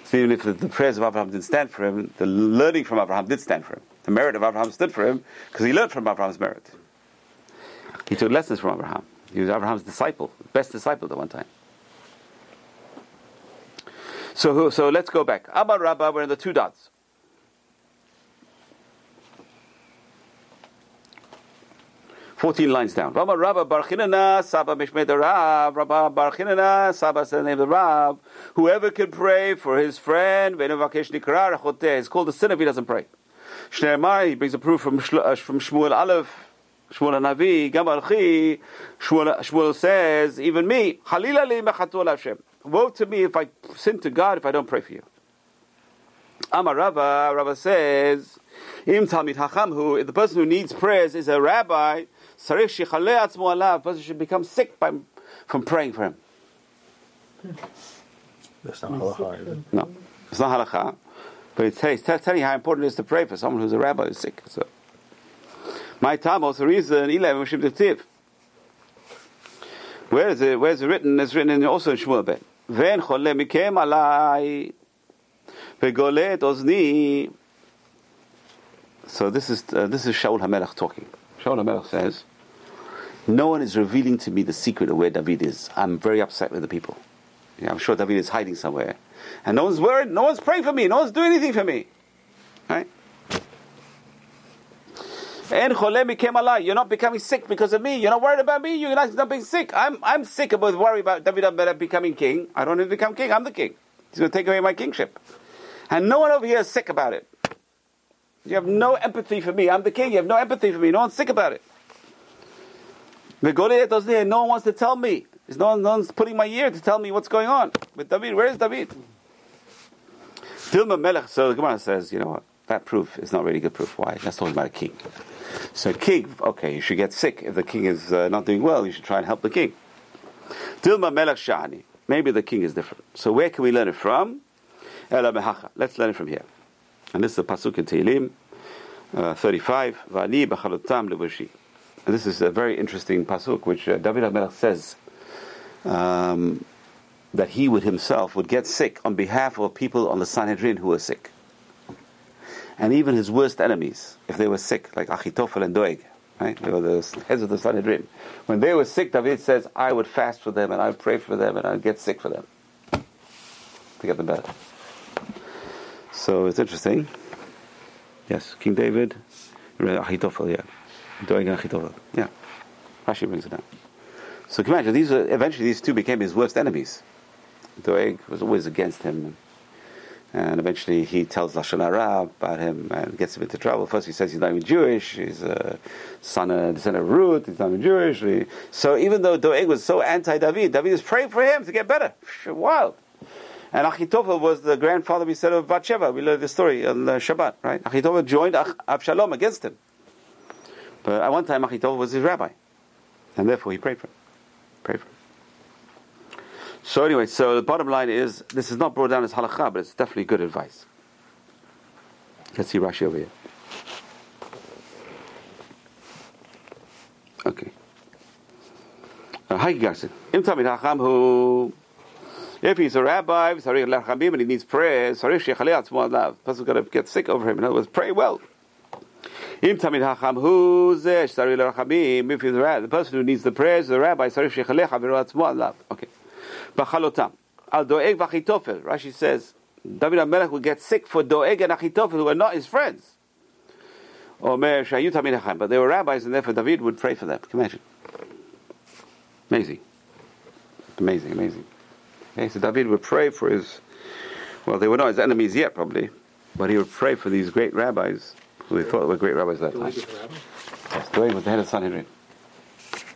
So even if the, the prayers of Abraham didn't stand for him, the learning from Abraham did stand for him. The merit of Abraham stood for him because he learned from Abraham's merit. He took lessons from Abraham. He was Abraham's disciple, best disciple at one time. So, so let's go back. Abba Rabba, we're in the two dots. Fourteen lines down. Rabba Rabba Barchinana Saba Mishmei Rav Rabba Barchinana Saba said the name of the Rav. Whoever can pray for his friend, is called a sinner if he doesn't pray. Shneemar, he brings a proof from uh, from Shmuel Aleph, Shmuel Hanavi, Gam Alchi. Shmuel, Shmuel says, even me, Halila li mechatu Hashem. Woe to me if I sin to God if I don't pray for you. Amar Rabba, Rabba says, Im Talmid Hacham, who the person who needs prayers is a rabbi, Sarich Shechaleh Atzmo Alav, person should become sick by, from praying for him.
That's not halacha.
No, it's not halakha, but it's, it's telling you how important it is to pray for someone who's a rabbi who's sick. So, my time also reason eleven Mishim. Where is it? Where is it written? It's written in, also in Shmuel Ven chole mikem alai vegole et ozni. So this is uh, this is Shaul Hamelach talking. Shaul Hamelach says, "No one is revealing to me the secret of where David is. I'm very upset with the people. Yeah, I'm sure David is hiding somewhere. And no one's worried, no one's praying for me, no one's doing anything for me. Right? And chole came alive. You're not becoming sick because of me. You're not worried about me. You're not, being sick. I'm, I'm sick about worry about David becoming king. I don't need to become king. I'm the king. He's going to take away my kingship. And no one over here is sick about it. You have no empathy for me. I'm the king. You have no empathy for me. No one's sick about it. The Goliath doesn't hear. No one wants to tell me. There's no, one, no one's putting my ear to tell me what's going on with David. Where is David? Dilma Melech. So the Gemara says, you know what? That proof is not really good proof. Why? That's talking about a king. So king, okay, you should get sick. If the king is uh, not doing well, you should try and help the king. Dilma Melech Shani. Maybe the king is different. So where can we learn it from? Let's learn it from here. And this is the pasuk in Tehillim, uh, 35. Vani. And this is a very interesting pasuk, which uh, David HaMelech says um, that he would himself would get sick on behalf of people on the Sanhedrin who were sick. And even his worst enemies, if they were sick, like Achitophel and Doeg, right? They were the heads of the Sanhedrin. When they were sick, David says, I would fast for them and I would pray for them and I would get sick for them to get them better. So it's interesting. Yes, King David, Achitophel, yeah. Doeg and Achitophel, yeah. Rashi brings it down. So can you imagine, these eventually these two became his worst enemies. Doeg was always against him. And eventually he tells Lashon Hara about him and gets him into trouble. First he says he's not even Jewish, he's a son of, descendant of Ruth, he's not even Jewish. So even though Doeg was so anti-David, David is praying for him to get better. Wild. And Achitophel was the grandfather, we said, of Bathsheba. We learned the story on Shabbat, right? Achitophel joined Absalom against him. But at one time, Achitophel was his rabbi. And therefore he prayed for him. Prayed for him. So anyway, so the bottom line is, this is not brought down as halakha, but it's definitely good advice. Let's see Rashi over here. Okay. Uh, Hi, Garson. Im Talmid Hacham who, if he's a rabbi, Sarich Lachamim, and he needs prayer, Sarich Shechalei Atzmo Alav. Person's going to get sick over him. In other words, pray well. Im Talmid Hacham who, Zesh Sarich Lachamim, if he's the person who needs the prayers, the rabbi, Sarich Shechalei Atzmo Alav. Okay. Bachalotam. Al Doeg v'Achitofel. Rashi says, David HaMelech will get sick for Doeg and Achitofel, who are not his friends. Omer Shayut HaMinachim. But they were rabbis, and therefore David would pray for them. Can you imagine? Amazing. Amazing, amazing. Okay, so David would pray for his, well, they were not his enemies yet, probably, but he would pray for these great rabbis who he thought were great rabbis at that time. Yes, Doeg was the head of Sanhedrin.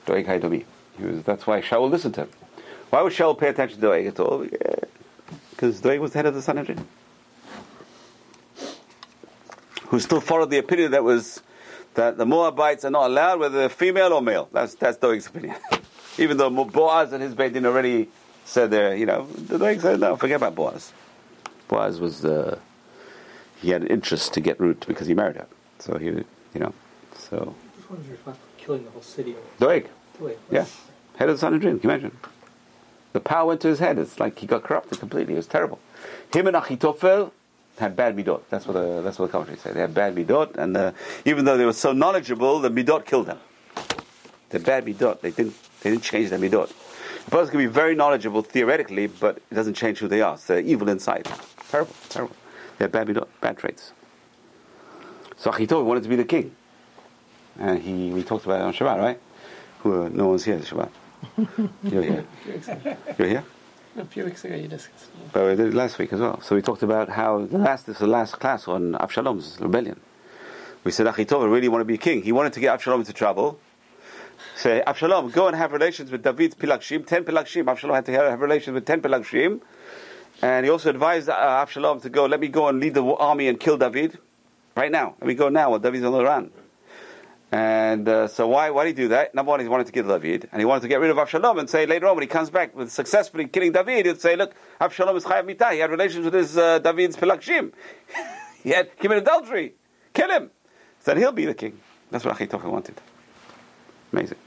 Doeg Haidomi. He was, that's why Shaul listened to him. Why would Shaul pay attention to Doeg at all? Because Doeg was the head of the Sanhedrin. Who still followed the opinion that was that the Moabites are not allowed, whether they're female or male. That's that's Doeg's opinion. Even though Boaz and his Beit Din already said there, you know, Doeg said, no, forget about Boaz. Boaz was, uh, he had an interest to get Ruth because he married her. So he, you know, so.
This one's responsible for killing the whole city.
Doeg,
Wait,
yeah. Head of the Sanhedrin, can you imagine? The power went to his head. It's like he got corrupted completely. It was terrible. Him and Achitophel had bad midot. That's what the, that's what the commentary say. They had bad midot, and uh, even though they were so knowledgeable, the midot killed them. The bad midot. They didn't they didn't change their midot. A person can be very knowledgeable theoretically, but it doesn't change who they are. They're evil inside. Terrible, terrible. They have bad midot, bad traits. So Achitophel wanted to be the king, and he we talked about it on Shabbat, right? Who, uh, no one's here Shabbat. You're here. You're here.
A few weeks ago, you discussed.
But we did it last week as well. So we talked about how the last this is the last class on Avshalom's rebellion. We said Achitov really wanted to be king. He wanted to get Avshalom into trouble. Say, Avshalom, go and have relations with David's Pilagshim. Ten Pilagshim. Avshalom had to have relations with ten Pilagshim. And he also advised uh, Avshalom to go, let me go and lead the army and kill David. Right now. Let me go now while David's on the run. And uh, so why why did he do that? Number one, he wanted to kill David, and he wanted to get rid of Avshalom and say later on when he comes back with successfully killing David, he'd say, look, Avshalom is chayav mitah. He had relations with his uh, David's pilagshim. he had committed adultery. Kill him. So then he'll be the king. That's what Achitophel wanted. Amazing.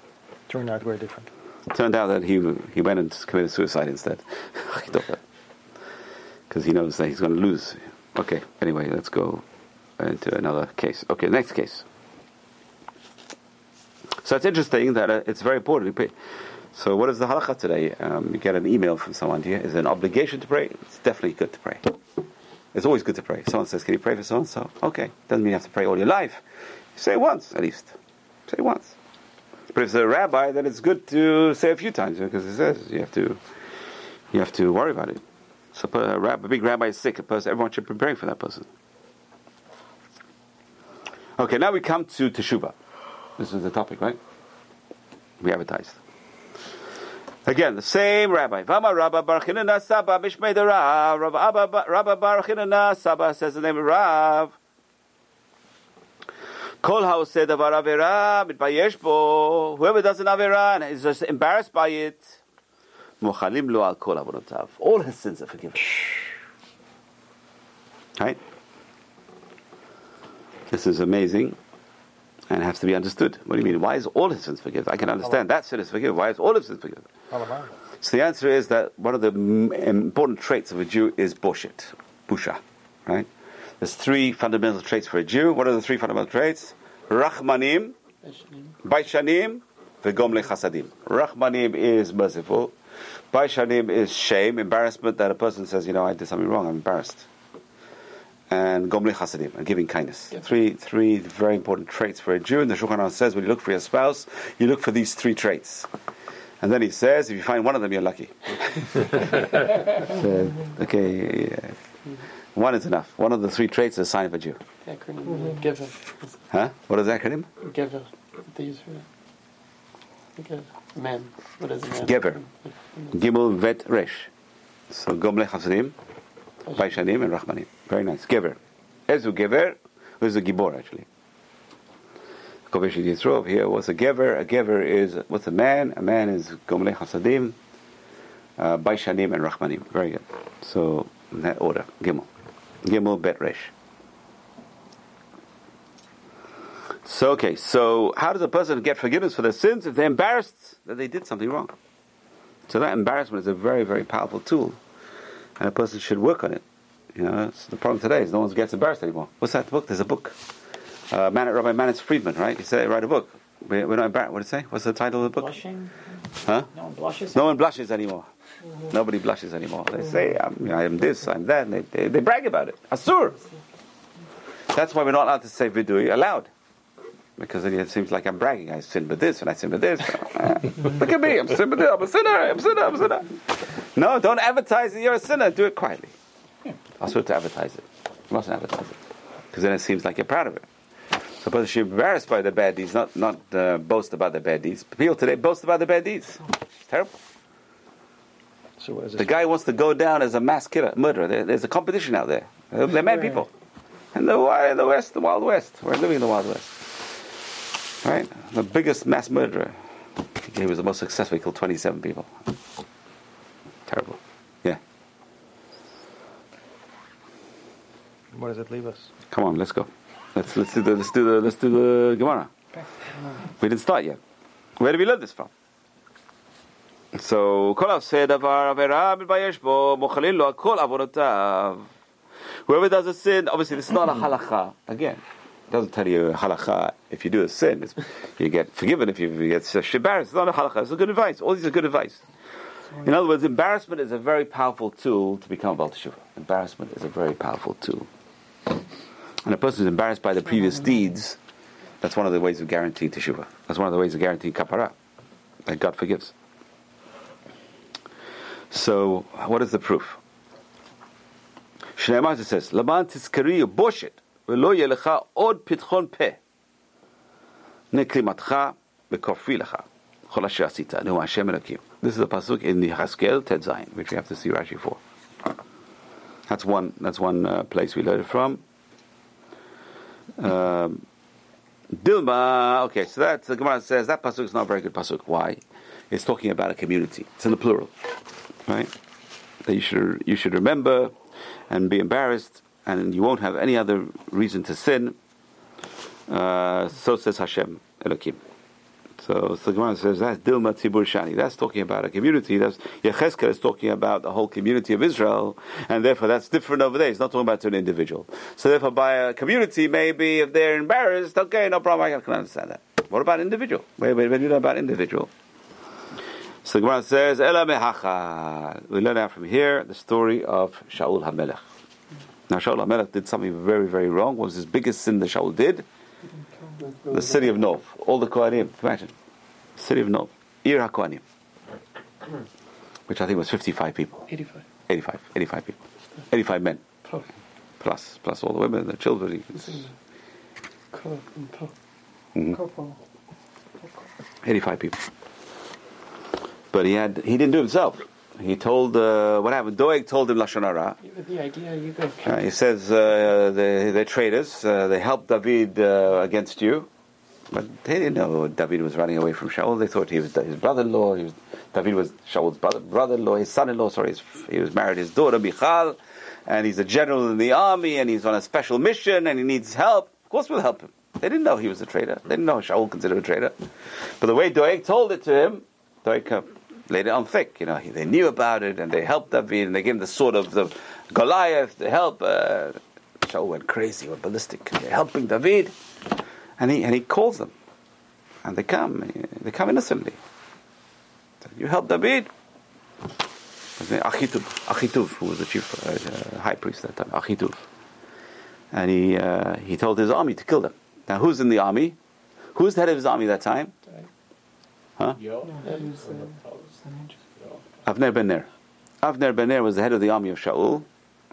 Turned out very different.
Turned out that he he went and committed suicide instead. Because he knows that he's going to lose. Okay. Anyway, let's go into another case. Okay, next case. So it's interesting that uh, it's very important. to pray. So what is the halacha today? Um, you get an email from someone here. Is it an obligation to pray? It's definitely good to pray. It's always good to pray. Someone says, "Can you pray for so and so?" Okay, doesn't mean you have to pray all your life. Say it once at least. Say once. But if it's a rabbi, then it's good to say a few times because it says you have to you have to worry about it. So a, rab- a big rabbi is sick. A person, everyone should be praying for that person. Okay, now we come to teshuvah. This is the topic, right? We advertised. Again, the same rabbi. Vama Rabba Barchinana Saba Mishmei Rav. Rabba Barchinana Saba says the name of Rav. Kol haoseh davar avera mitbayesh bo. Whoever does an avera and is just embarrassed by it, mochalim lo al kol avonotav. All his sins are forgiven. Right? This is amazing and has to be understood. What do you mean? Why is all his sins forgiven? I can understand that sin is forgiven. Why is all his sins forgiven? So the answer is that one of the important traits of a Jew is boshet, busha, right? There's three fundamental traits for a Jew. What are the three fundamental traits? Rachmanim, Baishanim, Vegomle Chasadim. Rachmanim is merciful. Baishanim is shame, embarrassment that a person says, you know, I did something wrong, I'm embarrassed. And Gomle Chasadim, and giving kindness. Three, three very important traits for a Jew. And the Shulchan Aruch says, when you look for your spouse, you look for these three traits. And then he says, if you find one of them, you're lucky. so, okay, yeah. one is enough. One of the three traits is a sign of a Jew.
Acronym. Mm-hmm. Gever.
Huh? What is the acronym?
Gever. These are. Man. What is a man?
Gever. Mm-hmm. Gimel Vet Resh. So Gomle Chasadim, Baishanim, and Rachmanim. Very nice. Gever. Ezu Gever, who's a Gibor actually. Kovesh Yitzrov here was a Gever. A Gever is, what's a man? A man is Gomle Chasadim, uh, Baishanim, and Rachmanim. Very good. So, in that order. Gimel. Gimel Bet Resh. So, okay, so how does a person get forgiveness for their sins if they're embarrassed that they did something wrong? So that embarrassment is a very, very powerful tool, and a person should work on it. You know, it's the problem today is no one gets embarrassed anymore. What's that book? There's a book. Uh, Man, Rabbi Manis Friedman, right? He said, write a book. We're we're not embarrassed. What did it say? What's the title of the book?
Blushing?
Huh?
No one blushes?
No one blushes anymore. Nobody blushes anymore. They say, I'm, I am this, I'm that, and they, they, they brag about it. Asur. That's why we're not allowed to say vidui aloud. Because then it seems like I'm bragging. I sin with this and I sin with this. Look at me, I'm sin with this. I'm a sinner, I'm a sinner, I'm a sinner. No, don't advertise that you're a sinner. Do it quietly. Asur to advertise it. You mustn't advertise it. Because then it seems like you're proud of it. So brothers should be embarrassed by their bad deeds, not not uh, boast about their bad deeds. People today boast about their bad deeds. It's terrible.
So what is
The guy wants to go down as a mass killer, murderer. There, there's a competition out there. They're, they're mad people. And the, in the West, the Wild West. We're living in the Wild West. Right? The biggest mass murderer. He was the most successful. He killed 27 people. Terrible. Yeah.
Where does it leave us?
Come on, let's go. Let's let's do the let's do the let's do the Gemara. We didn't start yet. Where did we learn this from? So, whoever does a sin, obviously, this is not a halacha. Again, doesn't tell you halacha if you do a sin. It's, you get forgiven if you get shibar. It's not a halacha. It's a good advice. All these are good advice. In other words, embarrassment is a very powerful tool to become a Baal Teshuvah. Embarrassment is a very powerful tool. And a person who's embarrassed by the previous deeds, that's one of the ways of guaranteeing Teshuvah. That's one of the ways of guaranteeing kapara, that God forgives. So, what is the proof? Shneimah it says, "Laman tizkari boshet, velo yelecha od pitchon peh, neklimatcha bekofri lecha, chol asher asita, nu Hashem Elokim." This is a pasuk in the Haskel Tet Zayin, which we have to see Rashi for. That's one. That's one uh, place we learned it from. Um, Dilma. Okay, so that the Gemara says that pasuk is not a very good pasuk. Why? It's talking about a community. It's in the plural, right? That you should you should remember and be embarrassed, and you won't have any other reason to sin. Uh, so says Hashem Elokim. So, so Gemara says that's Dilma Tzibur Shani. That's talking about a community. That's Yecheskel is talking about the whole community of Israel, and therefore that's different over there. It's not talking about an individual. So therefore, by a community, maybe if they're embarrassed, okay, no problem. I can understand that. What about individual? Wait, wait, wait. You about individual. So Gemara says, Ela mehacha. We learn out from here the story of Shaul HaMelech. Now Shaul HaMelech did something very, very wrong. What was his biggest sin that Shaul did? The city of Nov. All the Kohanim. Imagine. City of Nov. Ir HaKohanim. Which I think was 55 people.
85.
85. 85 people. 85 men. Plus, plus all the women, the children.
And po.
Mhm. 85 people. But he had he didn't do it himself. He told uh, what happened. Doeg told him lashon hara.
The idea you.
Uh, he says uh, they, they're traitors. Uh, they helped David uh, against you. But they didn't know David was running away from Shaul. They thought he was his brother-in-law. He was, David was Shaul's brother, brother-in-law, his son-in-law. Sorry, his, he was married his daughter Michal, and he's a general in the army, and he's on a special mission, and he needs help. Of course, we'll help him. They didn't know he was a traitor. They didn't know Shaul considered a traitor. But the way Doeg told it to him, Doeg uh, laid it on thick. You know, he, they knew about it, and they helped David, and they gave him the sword of the Goliath to help. Uh, Shaul went crazy, went ballistic. They're helping David, and he and he calls them, and they come. They come innocently. You help David. His name Achituv, Achituv, who was the chief uh, uh, high priest at that time, Achituv, and he uh, he told his army to kill them. Now, who's in the army? Who's the head of his army that time? Huh?
Yo.
Avner ben Ner. Avner ben Ner was the head of the army of Shaul,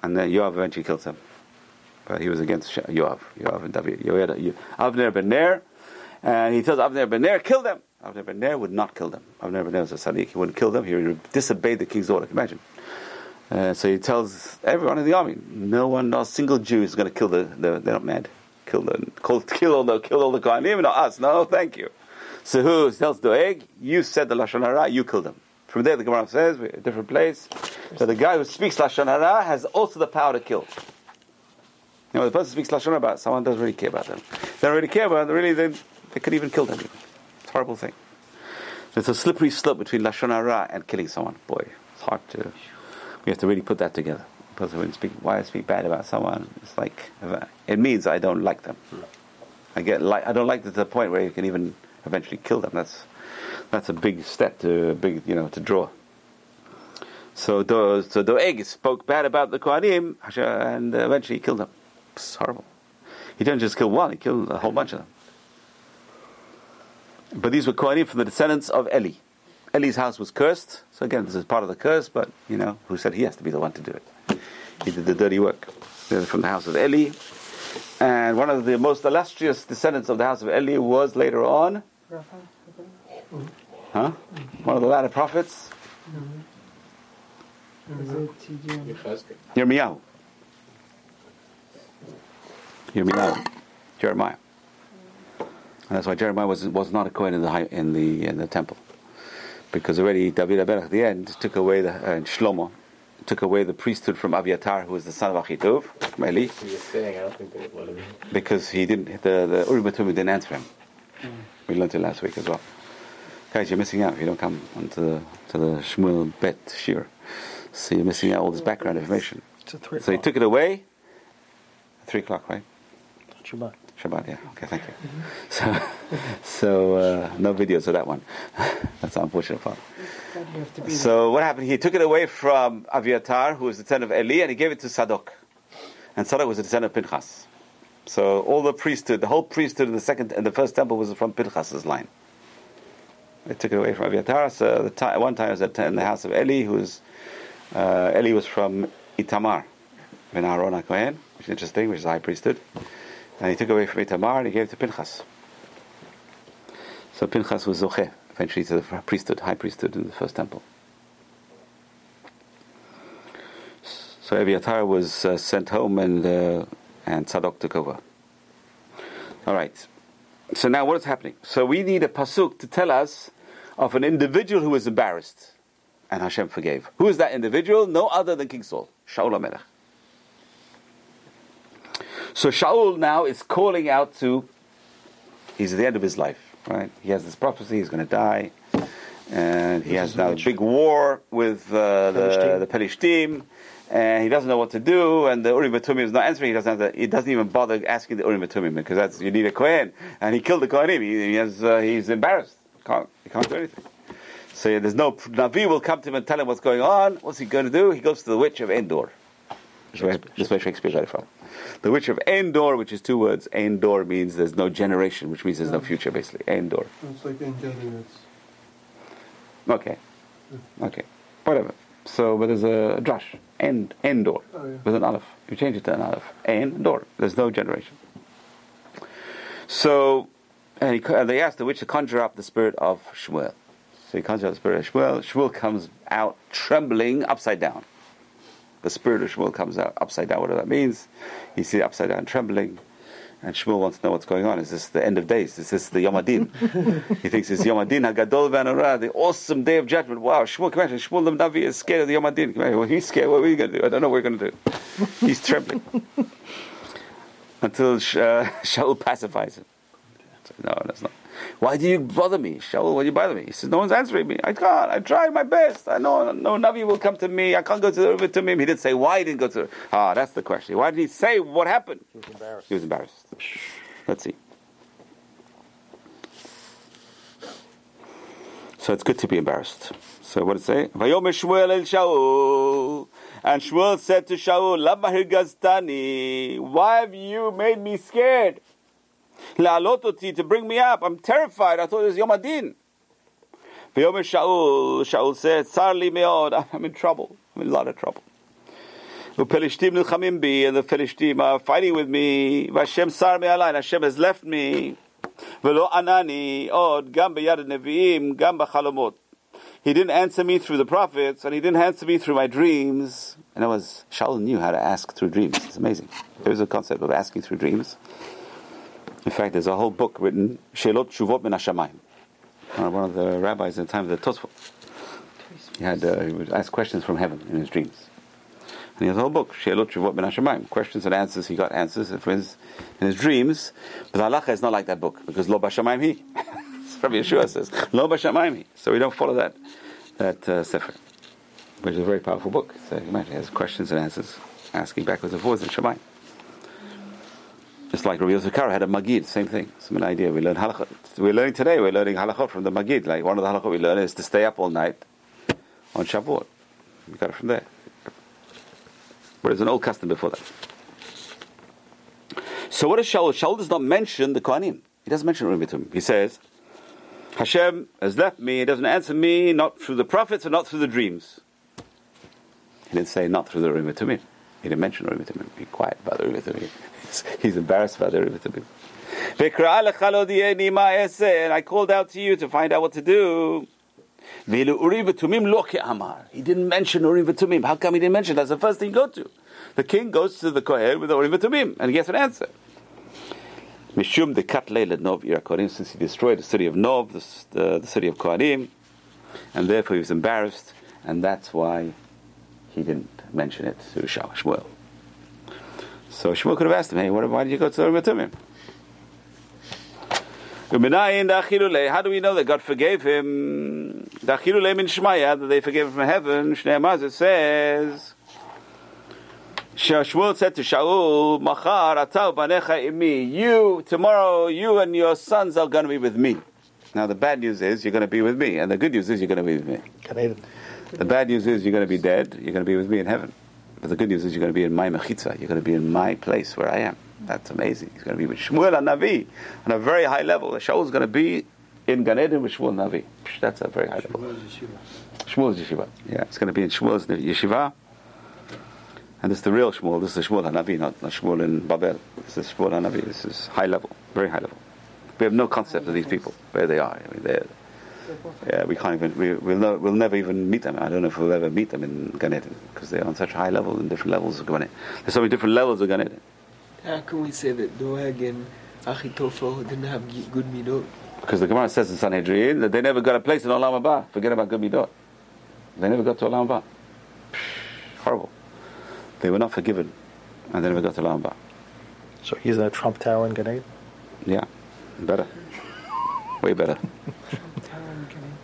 and then Yoav eventually killed him. But he was against Sha- Yoav, Yoav and David. Yoav, Yo- Avner ben Ner, and he tells Avner ben Ner, kill them. Avner ben Ner would not kill them. Avner ben Ner was a Sadiq. He wouldn't kill them. He would disobeyed the king's order. Imagine. Uh, so he tells everyone in the army, no one, not a single Jew is going to kill the, the. They're not mad. Kill the, kill, kill all the, kill all the Kohanim, not us. No, thank you. So who tells Doeg, you said the lashon hara, you killed them. From there, the Gemara says, we're a different place. So the guy who speaks lashon hara has also the power to kill. You know, the person speaks lashon hara about someone doesn't really care about them. They don't really care about them. Really, they, they could even kill them. It's a horrible thing. There's a slippery slope between lashon hara and killing someone. Boy, it's hard to. We have to really put that together. Because when speak, why I speak bad about someone, it's like it means I don't like them. Hmm. I get like I don't like them to the point where you can even eventually kill them. That's that's a big step to big you know to draw. So so Doeg spoke bad about the Kohanim and eventually he killed them. It's horrible. He didn't just kill one; he killed a whole bunch of them. But these were Kohanim from the descendants of Eli. Eli's house was cursed, so again, this is part of the curse. But you know, who said he has to be the one to do it? He did the dirty work. They're from the house of Eli, And one of the most illustrious descendants of the house of Eli was later on, huh? One of the latter prophets, Yirmiyahu. Yirmiyahu, Jeremiah. And that's why Jeremiah was, was not a Kohen in the, high, in the, in the temple. Because already David Aberach at the end took away the, uh, Shlomo, took away the priesthood from Aviatar, who was the son of Achitov, from Eli,
saying I don't think they would let him
because he didn't, the, the Urim didn't answer him. We learned it last week as well. Guys, you're missing out if you don't come onto the, to the Shmuel Bet Shiur. So you're missing out all this background information.
It's a three
So he took it away. Three o'clock, right?
Shabbat.
Shabbat, yeah. Okay, thank you. So, so uh, no videos of that one. That's the unfortunate part.
Why do you have to be
So what happened? He took it away from Aviatar, who was the son of Eli, and he gave it to Tzadok. And Tzadok was the son of Pinchas. So all the priesthood, the whole priesthood in the second and the first temple was from Pinchas's line. They took it away from Aviatar. So the one time it was at, in the house of Eli, who was uh, Eli was from Itamar, Ben Aaron Kohen, which is interesting, which is high priesthood. And he took away from Itamar and he gave it to Pinchas. So Pinchas was Zocheh, eventually to the priesthood, high priesthood in the first temple. So Abiatar was uh, sent home and, uh, and Tzadok took over. All right. So now what is happening? So we need a pasuk to tell us of an individual who was embarrassed and Hashem forgave. Who is that individual? No other than King Saul, Shaul HaMelech. So Shaul now is calling out to, he's at the end of his life, right? He has this prophecy, he's going to die, and he has now a big war with uh, the, the Pelishtim, and he doesn't know what to do, and the Urim and Tumim is not answering, he doesn't, he doesn't even bother asking the Urim and Tumim, because that's, you need a Kohen, and he killed the Kohenim, he, he has, uh, he's embarrassed, can't, he can't do anything. So yeah, there's no, Navi will come to him and tell him what's going on, what's he going to do? He goes to the witch of Endor. This is where- this is where Shakespeare got it from. The witch of Endor, which is two words. Endor means there's no generation, which means there's no future, basically. Endor.
It's like Angelic.
Okay. Okay. Whatever. So, but there's a drush. End, Endor.
Oh, yeah.
With an aleph. You change it to an aleph. door There's no generation. So, and, he, and they asked the witch to conjure up the spirit of Shmuel. So he conjures up the spirit of Shmuel. Shmuel comes out trembling upside down. The spirit of Shmuel comes out upside down, whatever that means. He sees upside down trembling. And Shmuel wants to know what's going on. Is this the end of days? Is this the Yom Adin? he thinks it's Yom Adin Hagadol Vanara, the awesome day of judgment. Wow, Shmuel, come imagine, Shmuel the Navi is scared of the Yom Adin. Well, he's scared. What are we going to do? I don't know what we're going to do. He's trembling. Until uh, Shaul pacifies him. No, that's not. Why do you bother me? Shaul, why do you bother me? He says, No one's answering me. I can't. I tried my best. I know no Navi will come to me. I can't go to the river to him. He didn't say why he didn't go to Ah, that's the question. Why did he say what happened?
He was embarrassed.
He was embarrassed. Let's see. So it's good to be embarrassed. So what did it say? Vayomer Shmuel el Shaul. And Shmuel said to Shaul, Lama. Why have you made me scared? La'alot oti, to bring me up. I'm terrified. I thought it was Yom Adin. Vayomer Shaul. Shaul said, Tsar li meod. I'm in trouble. I'm in a lot of trouble. Upelishtim nilchamim bi, and the Philistines are fighting with me. Vashem sar me'alai, Hashem has left me. Velo anani od gam beyad neviim gam b'chalomot. He didn't answer me through the prophets, and he didn't answer me through my dreams. And that was Shaul knew how to ask through dreams. It's amazing. There's a concept of asking through dreams. In fact, there's a whole book written, Shelot Shuvot Min Hashamayim. Uh, One of the rabbis in the time of the Tosfot. He had uh, he would ask questions from heaven in his dreams. And he has a whole book, Shelot Shuvot Ben Hashemayim. Questions and answers, he got answers for his, in his dreams. But halacha is not like that book, because Lo Bashamayim He. Rabbi Yehoshua says, Lo Bashamayim He. So we don't follow that, that uh, Sefer, which is a very powerful book. So imagine, it has questions and answers, asking backwards and forwards in Shemayim. Just like Rabbi Yosef Karo had a Magid, same thing, similar idea. We learn halachot. We're learning today, we're learning halachot from the Magid. Like one of the halachot we learn is to stay up all night on Shavuot. We got it from there. But it's an old custom before that. So what is Shaul? Shaul does not mention the Kohanim. He doesn't mention Tumim. He says, Hashem has left me. He doesn't answer me, not through the prophets and not through the dreams. He didn't say not through the Urim Tumim. He didn't mention Urim Tumim. Be quiet about the Urim Tumim. He's embarrassed about the ma eseh, And I called out to you to find out what to do. He didn't mention Uri V'Tumim. How come he didn't mention? That's the first thing you go to. The king goes to the Kohen with the Uri V'Tumim, and gets an answer. Mishum de Nov since he destroyed the city of Nov, the, the, the city of Kohanim, and therefore he was embarrassed, and that's why he didn't mention it to Shmuel. So Shmuel could have asked him, hey, what, why did you go to the Uri How do we know that God forgave him? That they forgave him from heaven. Shneimaz, says, Shmuel said to Shaul, Machar atav banecha imi. You, tomorrow, you and your sons are going to be with me. Now the bad news is you're going to be with me, and the good news is you're going to be with me. The bad news is you're going to be dead, you're going to be with me in heaven. But the good news is you're going to be in my mechitza, you're going to be in my place where I am. That's amazing. He's going to be with Shmuel and Navi on a very high level. The Shaul is going to be in Gan Eden with Shmuel and Navi. That's a very high level. Shmuel's yeshiva. Yeah, it's going to be in Shmuel's yeshiva. And this is the real Shmuel. This is Shmuel Hanavi, not, not Shmuel in Babel. This is Shmuel Hanavi. This is high level, very high level. We have no concept of these people, where they are. I mean, they're, yeah, we can't even, we, we'll, no, we'll never even meet them. I don't know if we'll ever meet them in Gan Eden, because they're on such high level, in different levels of Gan Eden. There's so many different levels of Gan Eden.
How can we say that Doeg and Achitophel didn't have good midot?
Because the Gemara says in Sanhedrin that they never got a place in Olam Haba. Forget about good midot. They never got to Olam Haba. Horrible. They were not forgiven, and they never got to Olam Haba.
So he's in a Trump Tower in Gan Eden?
Yeah, better. Way better.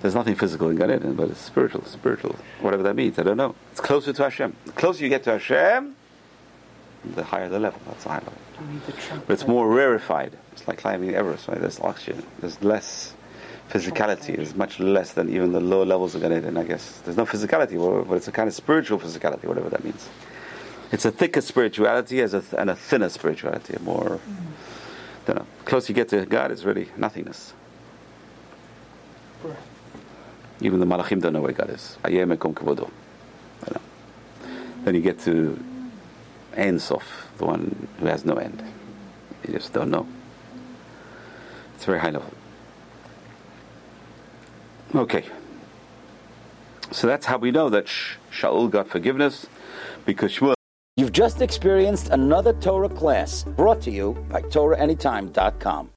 There's nothing physical in Gan Eden, but it's spiritual, spiritual, whatever that means. I don't know. It's closer to Hashem. The closer you get to Hashem, the higher the level. That's a high level. But it's more rarefied. It's like climbing Everest, right? There's oxygen. There's less physicality. It's much less than even the lower levels of Gan Eden, I guess. There's no physicality, but it's a kind of spiritual physicality, whatever that means. It's a thicker spirituality as a th- and a thinner spirituality, a more, don't know. Closer you get to God, it's really nothingness. Even the malachim don't know where God is. Then you get to Ein Sof, the one who has no end. You just don't know. It's very high level. Okay. So that's how we know that Shaul got forgiveness because Shmuel.
You've just experienced another Torah class brought to you by TorahAnytime.com.